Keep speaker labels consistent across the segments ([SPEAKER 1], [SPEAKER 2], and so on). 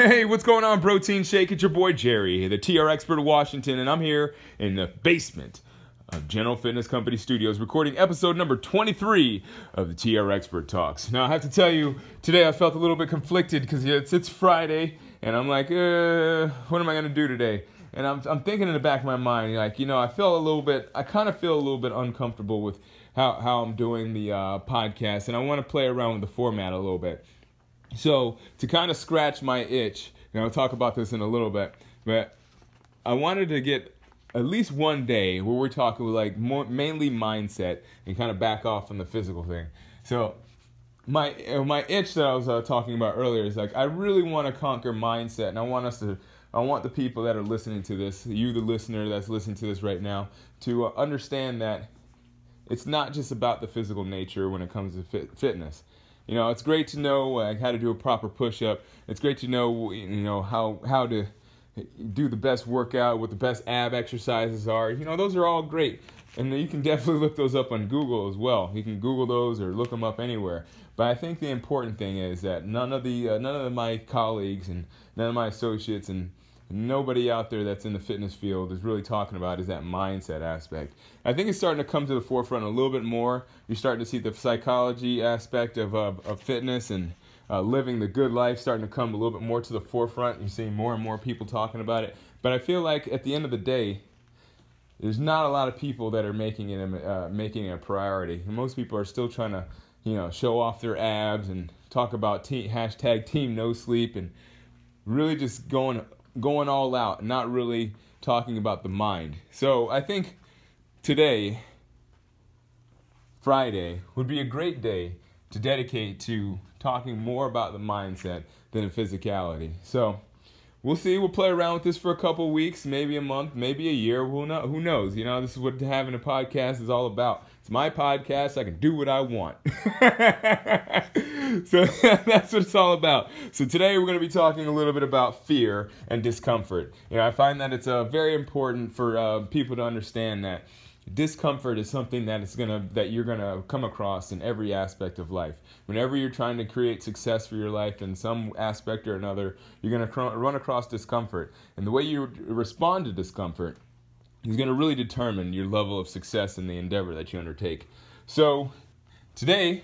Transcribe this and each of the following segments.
[SPEAKER 1] Hey, what's going on, Protein Shake? It's your boy Jerry, the TR expert of Washington, and I'm here in the basement of General Fitness Company Studios recording episode number 23 of the TR Expert Talks. Now, I have to tell you, today I felt a little bit conflicted because it's, it's Friday, and I'm like, uh, what am I going to do today? And I'm, I'm thinking in the back of my mind, like, you know, I feel a little bit, I kind of feel a little bit uncomfortable with how, how I'm doing the uh, podcast, and I want to play around with the format a little bit. So to kind of scratch my itch, and I'll talk about this in a little bit, but I wanted to get at least one day where we're talking like more, mainly mindset and kind of back off from the physical thing. So my uh, my itch that I was uh, talking about earlier is like I really want to conquer mindset, and I want us to. I want the people that are listening to this, you the listener that's listening to this right now, to uh, understand that it's not just about the physical nature when it comes to fit, fitness. You know, it's great to know uh, how to do a proper push-up. It's great to know, you know, how how to do the best workout, what the best ab exercises are. You know, those are all great, and you can definitely look those up on Google as well. You can Google those or look them up anywhere. But I think the important thing is that none of the uh, none of my colleagues and none of my associates and nobody out there that's in the fitness field is really talking about is that mindset aspect. I think it's starting to come to the forefront a little bit more. You're starting to see the psychology aspect of, of, of fitness and uh, living the good life starting to come a little bit more to the forefront. You're seeing more and more people talking about it. But I feel like at the end of the day, there's not a lot of people that are making it a, uh, making it a priority. Most people are still trying to, you know, show off their abs and talk about team, hashtag team no sleep and really just going going all out, not really talking about the mind. So I think today, Friday, would be a great day to dedicate to talking more about the mindset than the physicality. So we'll see. We'll play around with this for a couple weeks, maybe a month, maybe a year. Who know? Who knows? You know, this is what having a podcast is all about. It's my podcast. I can do what I want. so that's what it's all about. So today we're going to be talking a little bit about fear and discomfort. You know, I find that it's uh, very important for uh, people to understand that discomfort is something that is gonna that you're gonna come across in every aspect of life whenever you're trying to create success for your life in some aspect or another you're gonna cr- run across discomfort and the way you respond to discomfort is going to really determine your level of success in the endeavor that you undertake so today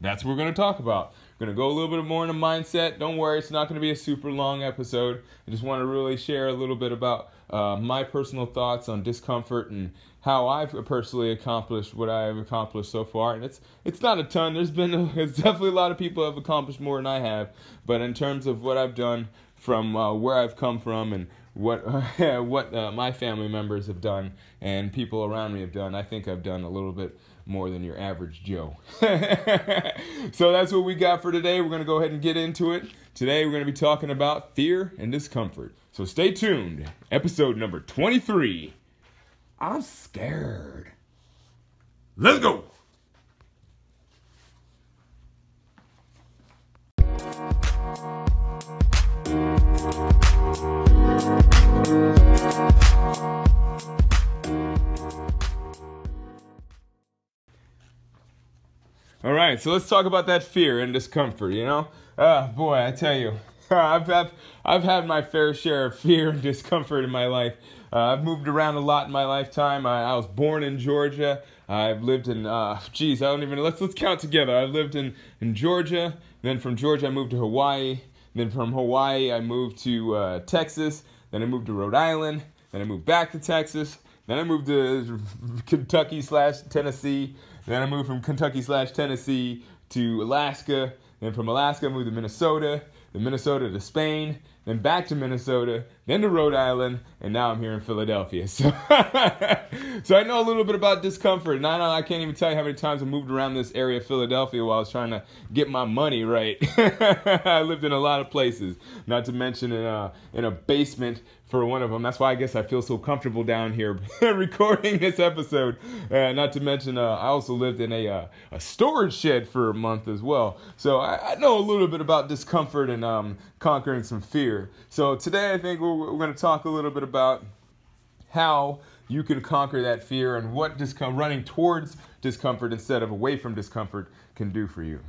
[SPEAKER 1] that's what we're going to talk about we're going to go a little bit more into mindset don't worry it's not going to be a super long episode i just want to really share a little bit about uh, my personal thoughts on discomfort and how I've personally accomplished what I've accomplished so far. And it's it's not a ton. There's been a, definitely a lot of people have accomplished more than I have. But in terms of what I've done from uh, where I've come from and what what uh, my family members have done and people around me have done, I think I've done a little bit more than your average Joe. so that's what we got for today. We're going to go ahead and get into it. Today we're going to be talking about fear and discomfort. So stay tuned. Episode number 23. I'm scared. Let's go. All right, so let's talk about that fear and discomfort, you know? Ah, boy, I tell you, I've, I've, I've had my fair share of fear and discomfort in my life. Uh, I've moved around a lot in my lifetime. I, I was born in Georgia. I've lived in, uh, geez, I don't even, let's, let's count together. I've lived in, in Georgia. Then from Georgia, I moved to Hawaii. Then from Hawaii, I moved to uh, Texas. Then I moved to Rhode Island. Then I moved back to Texas. Then I moved to Kentucky slash Tennessee. Then I moved from Kentucky slash Tennessee to Alaska. Then from Alaska, I moved to Minnesota then Minnesota to Spain, then back to Minnesota, then to Rhode Island, and now I'm here in Philadelphia. So, so I know a little bit about discomfort, and I know I can't even tell you how many times I moved around this area of Philadelphia while I was trying to get my money right. I lived in a lot of places, not to mention in a, in a basement for one of them. That's why I guess I feel so comfortable down here recording this episode. Uh, not to mention, uh, I also lived in a uh, a storage shed for a month as well. So I, I know a little bit about discomfort and um, conquering some fear. So today I think we're, we're going to talk a little bit about how you can conquer that fear and what discom- running towards discomfort instead of away from discomfort can do for you.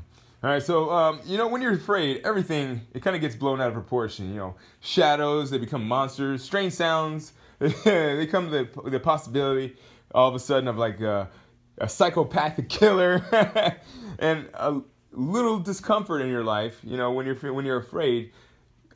[SPEAKER 1] All right, so um, you know when you're afraid, everything it kind of gets blown out of proportion. You know, shadows they become monsters, strange sounds they come the, the possibility all of a sudden of like a, a psychopathic killer and a little discomfort in your life. You know when you're when you're afraid,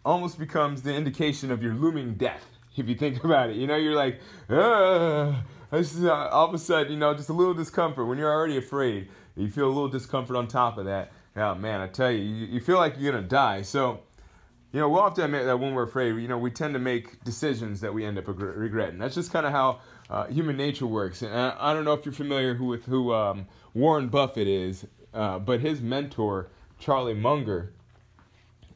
[SPEAKER 1] almost becomes the indication of your looming death. If you think about it, you know you're like, uh, all of a sudden you know just a little discomfort when you're already afraid. You feel a little discomfort on top of that oh man, I tell you, you, you feel like you're gonna die. So, you know, we'll have to admit that when we're afraid, you know, we tend to make decisions that we end up regretting. That's just kind of how uh, human nature works. And I, I, don't know if you're familiar who, with who um, Warren Buffett is, uh, but his mentor, Charlie Munger,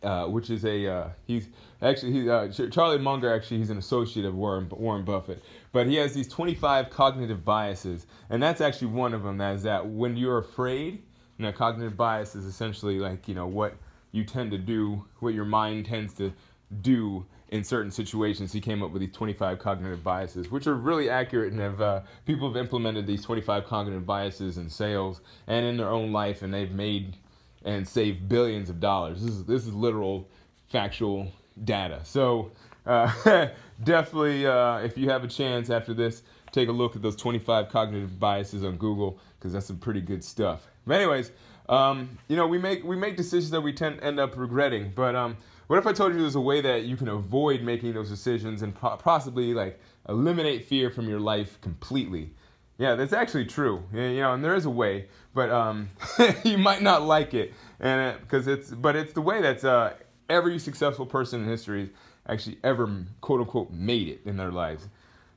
[SPEAKER 1] uh, which is a uh, he's actually he's uh, Charlie Munger actually he's an associate of Warren Warren Buffett, but he has these 25 cognitive biases, and that's actually one of them. That is that when you're afraid, you know, cognitive bias is essentially like, you know, what you tend to do, what your mind tends to do in certain situations. He came up with these 25 cognitive biases, which are really accurate and have uh, people have implemented these 25 cognitive biases in sales and in their own life, and they've made and save billions of dollars. This is this is literal, factual data. So uh, definitely, uh, if you have a chance after this, take a look at those 25 cognitive biases on Google because that's some pretty good stuff. But anyways, um, you know, we make we make decisions that we tend end up regretting. But um, what if I told you there's a way that you can avoid making those decisions and po- possibly like eliminate fear from your life completely? Yeah, that's actually true. You know, and there is a way, but um, you might not like it, and because it, it's but it's the way that uh, every successful person in history actually ever quote unquote made it in their lives.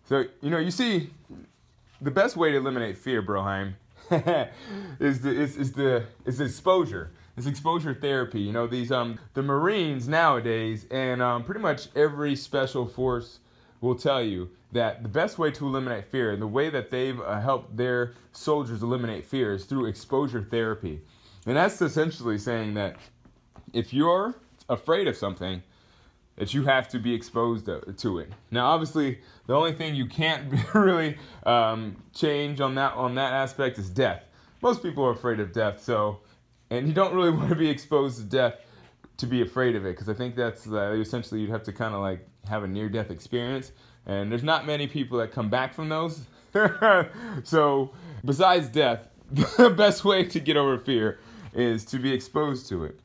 [SPEAKER 1] So you know, you see, the best way to eliminate fear, Broheim, is the is, is the is exposure. It's exposure therapy. You know these um the Marines nowadays and um, pretty much every special force will tell you that the best way to eliminate fear and the way that they've uh, helped their soldiers eliminate fear is through exposure therapy. And that's essentially saying that if you're afraid of something, that you have to be exposed to it. Now, obviously, the only thing you can't really um, change on that on that aspect is death. Most people are afraid of death, so and you don't really want to be exposed to death to be afraid of it because I think that's uh, essentially you'd have to kind of like have a near death experience, and there's not many people that come back from those. so, besides death, the best way to get over fear is to be exposed to it.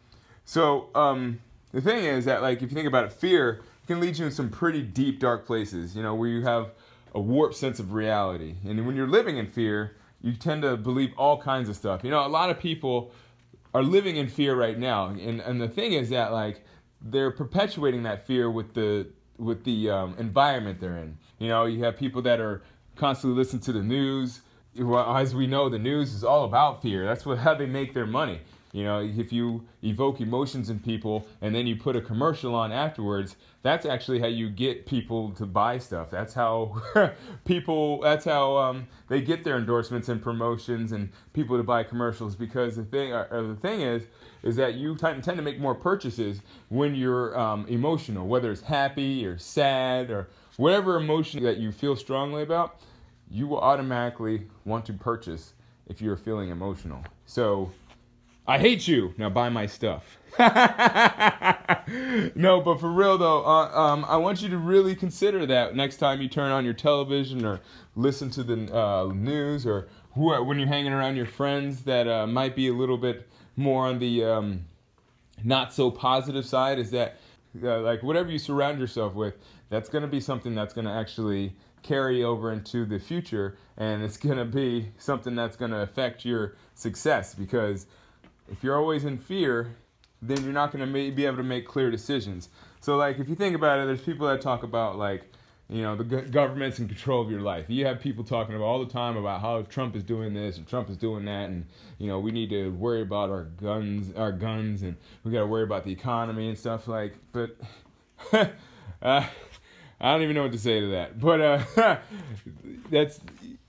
[SPEAKER 1] So, um, the thing is that like if you think about it, fear can lead you in some pretty deep, dark places. You know, where you have a warped sense of reality, and when you're living in fear, you tend to believe all kinds of stuff. You know, a lot of people are living in fear right now, and and the thing is that like they're perpetuating that fear with the with the um, environment they're in. You know, you have people that are constantly listening to the news. Well, as we know, the news is all about fear. That's what how they make their money. You know, if you evoke emotions in people and then you put a commercial on afterwards, that's actually how you get people to buy stuff. That's how people, that's how um, they get their endorsements and promotions and people to buy commercials. Because the thing, or, the thing is, is that you tend to make more purchases when you're um, emotional, whether it's happy or sad or whatever emotion that you feel strongly about. You will automatically want to purchase if you're feeling emotional. So I hate you. Now buy my stuff. no, but for real though, uh, um, I want you to really consider that next time you turn on your television or listen to the uh, news or who, when you're hanging around your friends that uh, might be a little bit more on the um, not so positive side. Is that uh, like whatever you surround yourself with, that's going to be something that's going to actually carry over into the future, and it's going to be something that's going to affect your success because if you're always in fear, then you're not going to be able to make clear decisions. So, like, if you think about it, there's people that talk about, like, you know, the government's in control of your life. You have people talking about all the time about how Trump is doing this and Trump is doing that, and you know, we need to worry about our guns, our guns, and we got to worry about the economy and stuff like. But uh, I don't even know what to say to that. But uh, that's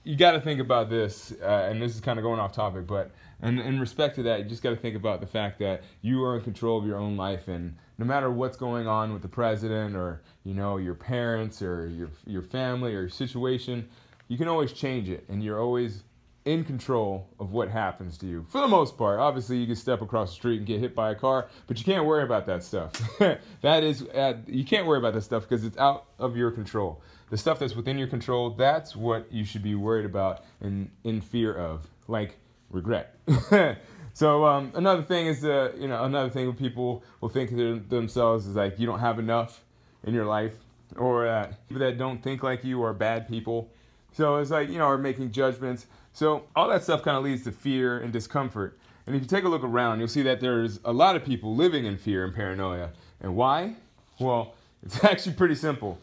[SPEAKER 1] you got to think about this, uh, and this is kind of going off topic, but and in respect to that, you just got to think about the fact that you are in control of your own life, and no matter what's going on with the president or you know your parents or your your family or your situation, you can always change it, and you're always in control of what happens to you for the most part. Obviously, you can step across the street and get hit by a car, but you can't worry about that stuff. that is, uh, you can't worry about that stuff because it's out of your control. The stuff that's within your control, that's what you should be worried about and in fear of, like regret. so um, another thing is, uh, you know, another thing people will think to themselves is like you don't have enough in your life, or uh, people that don't think like you are bad people. So it's like you know, are making judgments so all that stuff kind of leads to fear and discomfort. And if you take a look around, you'll see that there's a lot of people living in fear and paranoia. And why? Well, it's actually pretty simple.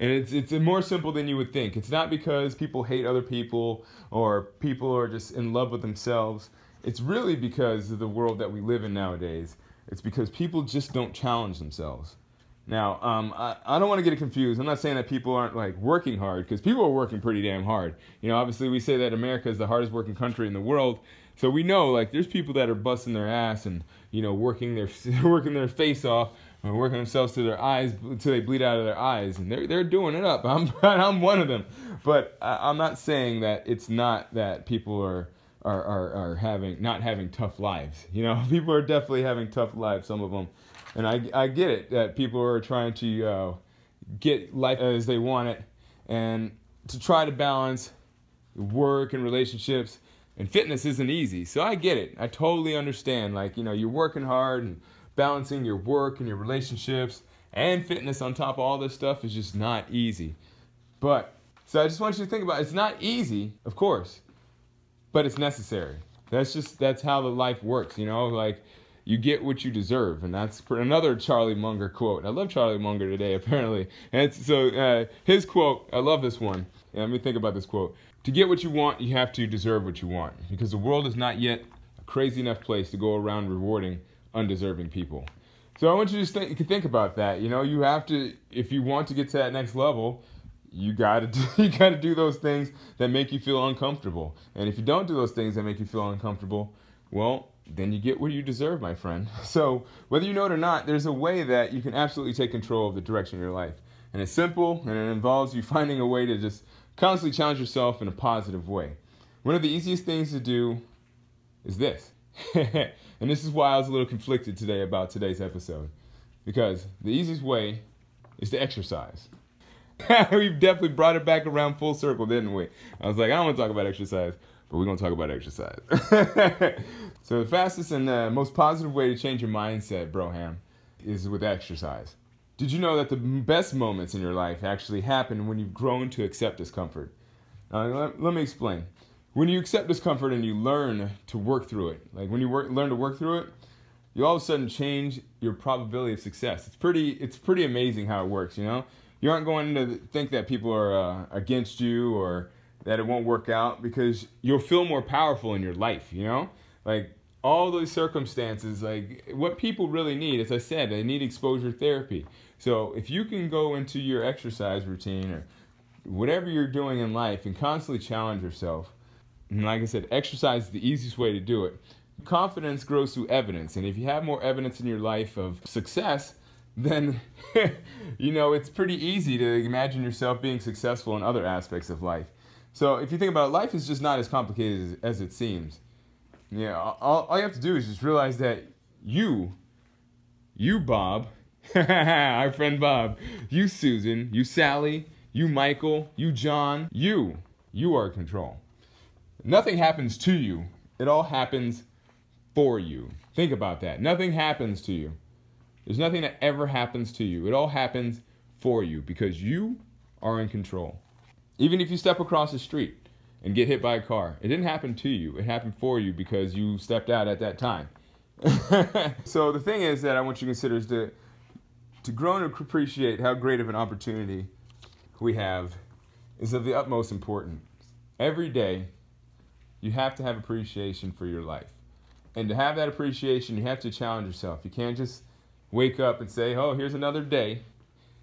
[SPEAKER 1] And it's, it's more simple than you would think. It's not because people hate other people or people are just in love with themselves. It's really because of the world that we live in nowadays. It's because people just don't challenge themselves. Now, um, I, I don't want to get it confused. I'm not saying that people aren't like working hard because people are working pretty damn hard. You know, obviously we say that America is the hardest working country in the world, so we know like there's people that are busting their ass and you know working their working their face off or working themselves to their eyes until they bleed out of their eyes, and they're they're doing it up. I'm I'm one of them, but I, I'm not saying that it's not that people are. Are, are, are having not having tough lives you know people are definitely having tough lives some of them and I, I get it that people are trying to uh, get life as they want it and to try to balance work and relationships and fitness isn't easy. So I get it. I totally understand. Like, you know, you're working hard and balancing your work and your relationships and fitness on top of all this stuff is just not easy. But, so I just want you to think about it. it's not easy, of course, but it's necessary. That's just, that's how the life works, you know? Like, you get what you deserve, and that's another Charlie Munger quote. I love Charlie Munger today, apparently. And so uh, his quote, I love this one. Yeah, let me think about this quote. To get what you want, you have to deserve what you want, because the world is not yet a crazy enough place to go around rewarding undeserving people. So I want you to think, think about that. You know, you have to, if you want to get to that next level, you gotta do, you gotta do those things that make you feel uncomfortable. And if you don't do those things that make you feel uncomfortable, well, then you get what you deserve, my friend. So, whether you know it or not, there's a way that you can absolutely take control of the direction of your life. And it's simple, and it involves you finding a way to just constantly challenge yourself in a positive way. One of the easiest things to do is this. and this is why I was a little conflicted today about today's episode. Because the easiest way is to exercise. We've definitely brought it back around full circle, didn't we? I was like, I don't want to talk about exercise but we're going to talk about exercise. so, the fastest and the most positive way to change your mindset, Broham, is with exercise. Did you know that the best moments in your life actually happen when you've grown to accept discomfort? Uh, let, let, me explain. When you accept discomfort and you learn to work through it, like when you work, learn to work through it, you all of a sudden change your probability of success. It's pretty, it's pretty amazing how it works. You know, you aren't going to think that people are uh, against you or that it won't work out because you'll feel more powerful in your life, you know? Like all those circumstances, like what people really need, as I said, they need exposure therapy. So if you can go into your exercise routine or whatever you're doing in life and constantly challenge yourself, and like I said, exercise is the easiest way to do it. Confidence grows through evidence, and if you have more evidence in your life of success, then you know it's pretty easy to imagine yourself being successful in other aspects of life. So if you think about it, life is just not as complicated as, as it seems. Yeah, all, all you have to do is just realize that you, you Bob, our friend Bob, you Susan, you Sally, you Michael, you John, you, you are in control. Nothing happens to you. It all happens for you. Think about that. Nothing happens to you. There's nothing that ever happens to you. It all happens for you because you are in control. Even if you step across the street and get hit by a car, it didn't happen to you. It happened for you because you stepped out at that time. so the thing is that I want you to consider is to to grow and appreciate how great of an opportunity we have is of the utmost importance. Every day, you have to have appreciation for your life. And to have that appreciation, you have to challenge yourself. You can't just wake up and say, oh, here's another day.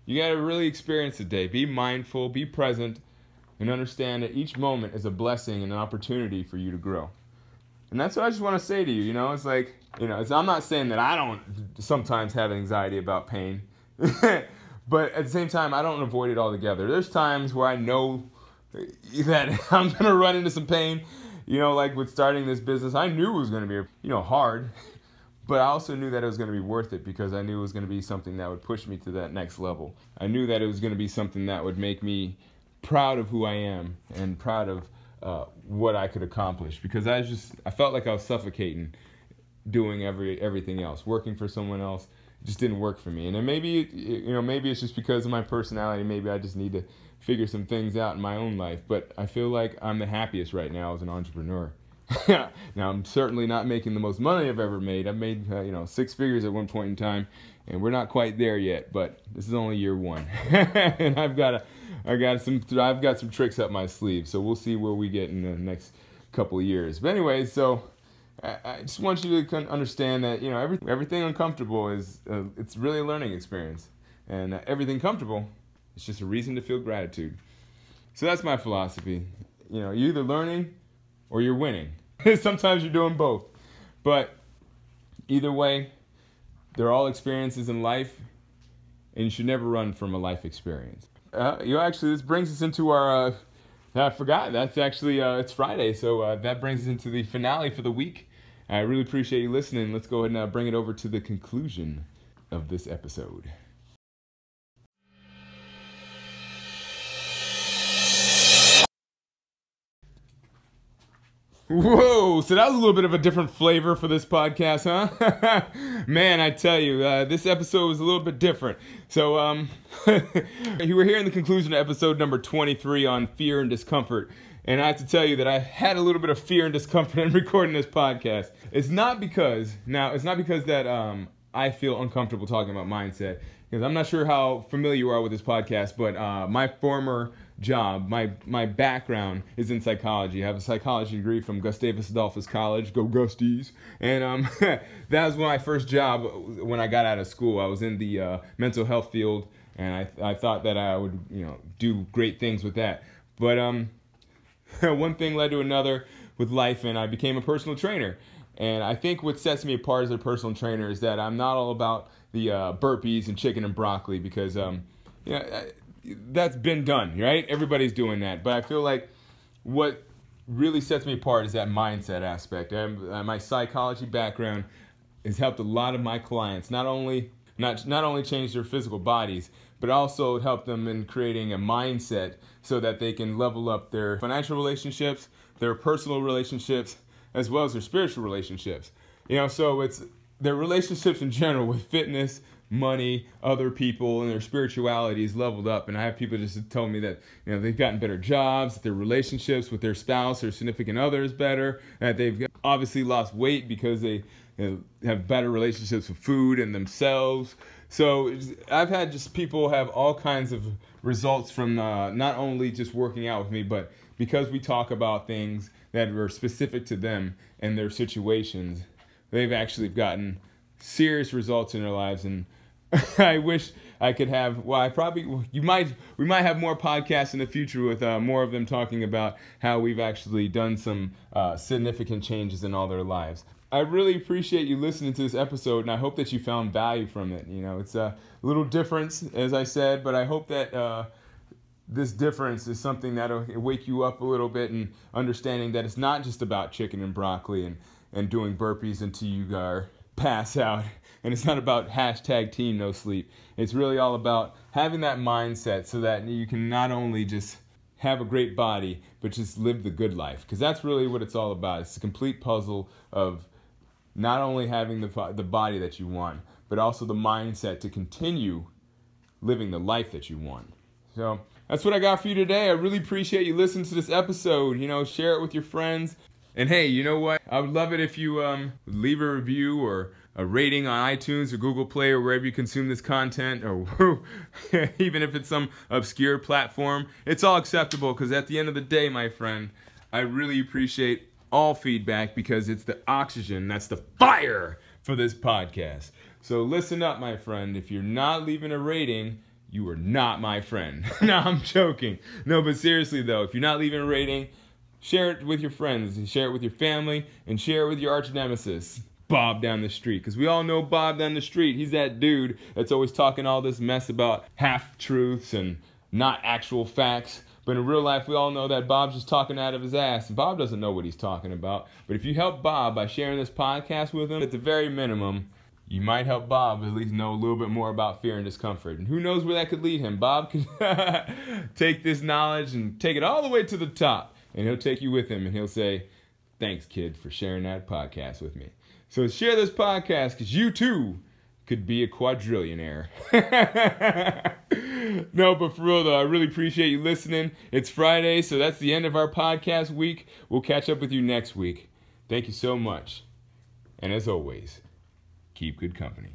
[SPEAKER 1] You got to really experience the day. Be mindful, be present, and understand that each moment is a blessing and an opportunity for you to grow. And that's what I just want to say to you. You know, it's like, you know, I'm not saying that I don't sometimes have anxiety about pain, but at the same time, I don't avoid it altogether. There's times where I know that I'm going to run into some pain, you know, like with starting this business, I knew it was going to be, you know, hard, but I also knew that it was going to be worth it because I knew it was going to be something that would push me to that next level. I knew that it was going to be something that would make me proud of who I am and proud of uh, what I could accomplish because I just I felt like I was suffocating doing every everything else, working for someone else just didn't work for me. And then maybe you know maybe it's just because of my personality. Maybe I just need to figure some things out in my own life. But I feel like I'm the happiest right now as an entrepreneur. now I'm certainly not making the most money I've ever made. I've made uh, you know six figures at one point in time, and we're not quite there yet. But this is only year one, and I've got a, I got some I've got some tricks up my sleeve. So we'll see where we get in the next couple years. But anyway, so I, just want you to understand that you know every, everything uncomfortable is uh, it's really a learning experience, and uh, everything comfortable is just a reason to feel gratitude. So that's my philosophy. You know, you're either learning or you're winning. Sometimes you're doing both, but either way, they're all experiences in life, and you should never run from a life experience. Uh, you know, actually, this brings us into our uh, I forgot. That's actually uh, it's Friday, so uh, that brings us into the finale for the week. I really appreciate you listening. Let's go ahead and uh, bring it over to the conclusion of this episode. Whoa! So that was a little bit of a different flavor for this podcast, huh? Man, I tell you, uh, this episode was a little bit different. So, um, you were here in the conclusion of episode number 23 on fear and discomfort. And I have to tell you that I had a little bit of fear and discomfort in recording this podcast. It's not because, now, it's not because that um, I feel uncomfortable talking about mindset. Because I'm not sure how familiar you are with this podcast, but uh, my former job. My my background is in psychology. I have a psychology degree from Gustavus Adolphus College. Go Gusties! And um, that was my first job when I got out of school. I was in the uh, mental health field, and I I thought that I would you know do great things with that. But um, one thing led to another with life, and I became a personal trainer. And I think what sets me apart as a personal trainer is that I'm not all about the uh, burpees and chicken and broccoli because um, you know, that's been done, right? Everybody's doing that. But I feel like what really sets me apart is that mindset aspect. And uh, my psychology background has helped a lot of my clients not only not not only change their physical bodies, but also help them in creating a mindset so that they can level up their financial relationships, their personal relationships, as well as their spiritual relationships. You know, so it's their relationships in general with fitness, money, other people, and their spirituality is leveled up. And I have people just tell me that you know they've gotten better jobs, that their relationships with their spouse or significant other is better, that they've obviously lost weight because they you know, have better relationships with food and themselves. So I've had just people have all kinds of results from uh, not only just working out with me, but because we talk about things that were specific to them and their situations, they've actually gotten serious results in their lives and I wish I could have. Well, I probably you might we might have more podcasts in the future with uh, more of them talking about how we've actually done some uh, significant changes in all their lives. I really appreciate you listening to this episode, and I hope that you found value from it. You know, it's a little difference, as I said, but I hope that uh, this difference is something that'll wake you up a little bit and understanding that it's not just about chicken and broccoli and and doing burpees until you are pass out. And it's not about hashtag team no sleep. It's really all about having that mindset so that you can not only just have a great body, but just live the good life. Because that's really what it's all about. It's a complete puzzle of not only having the, the body that you want, but also the mindset to continue living the life that you want. So that's what I got for you today. I really appreciate you listening to this episode. You know, share it with your friends. And hey, you know what? I would love it if you um, leave a review or a rating on iTunes or Google Play or wherever you consume this content, or even if it's some obscure platform. It's all acceptable because at the end of the day, my friend, I really appreciate all feedback because it's the oxygen, that's the fire for this podcast. So listen up, my friend. If you're not leaving a rating, you are not my friend. no, I'm joking. No, but seriously though, if you're not leaving a rating, Share it with your friends, share it with your family, and share it with your arch nemesis, Bob down the street. Because we all know Bob down the street. He's that dude that's always talking all this mess about half truths and not actual facts. But in real life, we all know that Bob's just talking out of his ass, Bob doesn't know what he's talking about. But if you help Bob by sharing this podcast with him, at the very minimum, you might help Bob at least know a little bit more about fear and discomfort. And who knows where that could lead him? Bob could take this knowledge and take it all the way to the top, and he'll take you with him, and he'll say, Thanks, kid, for sharing that podcast with me. So share this podcast because you too could be a quadrillionaire. no, but for real though, I really appreciate you listening. It's Friday, so that's the end of our podcast week. We'll catch up with you next week. Thank you so much. And as always, keep good company.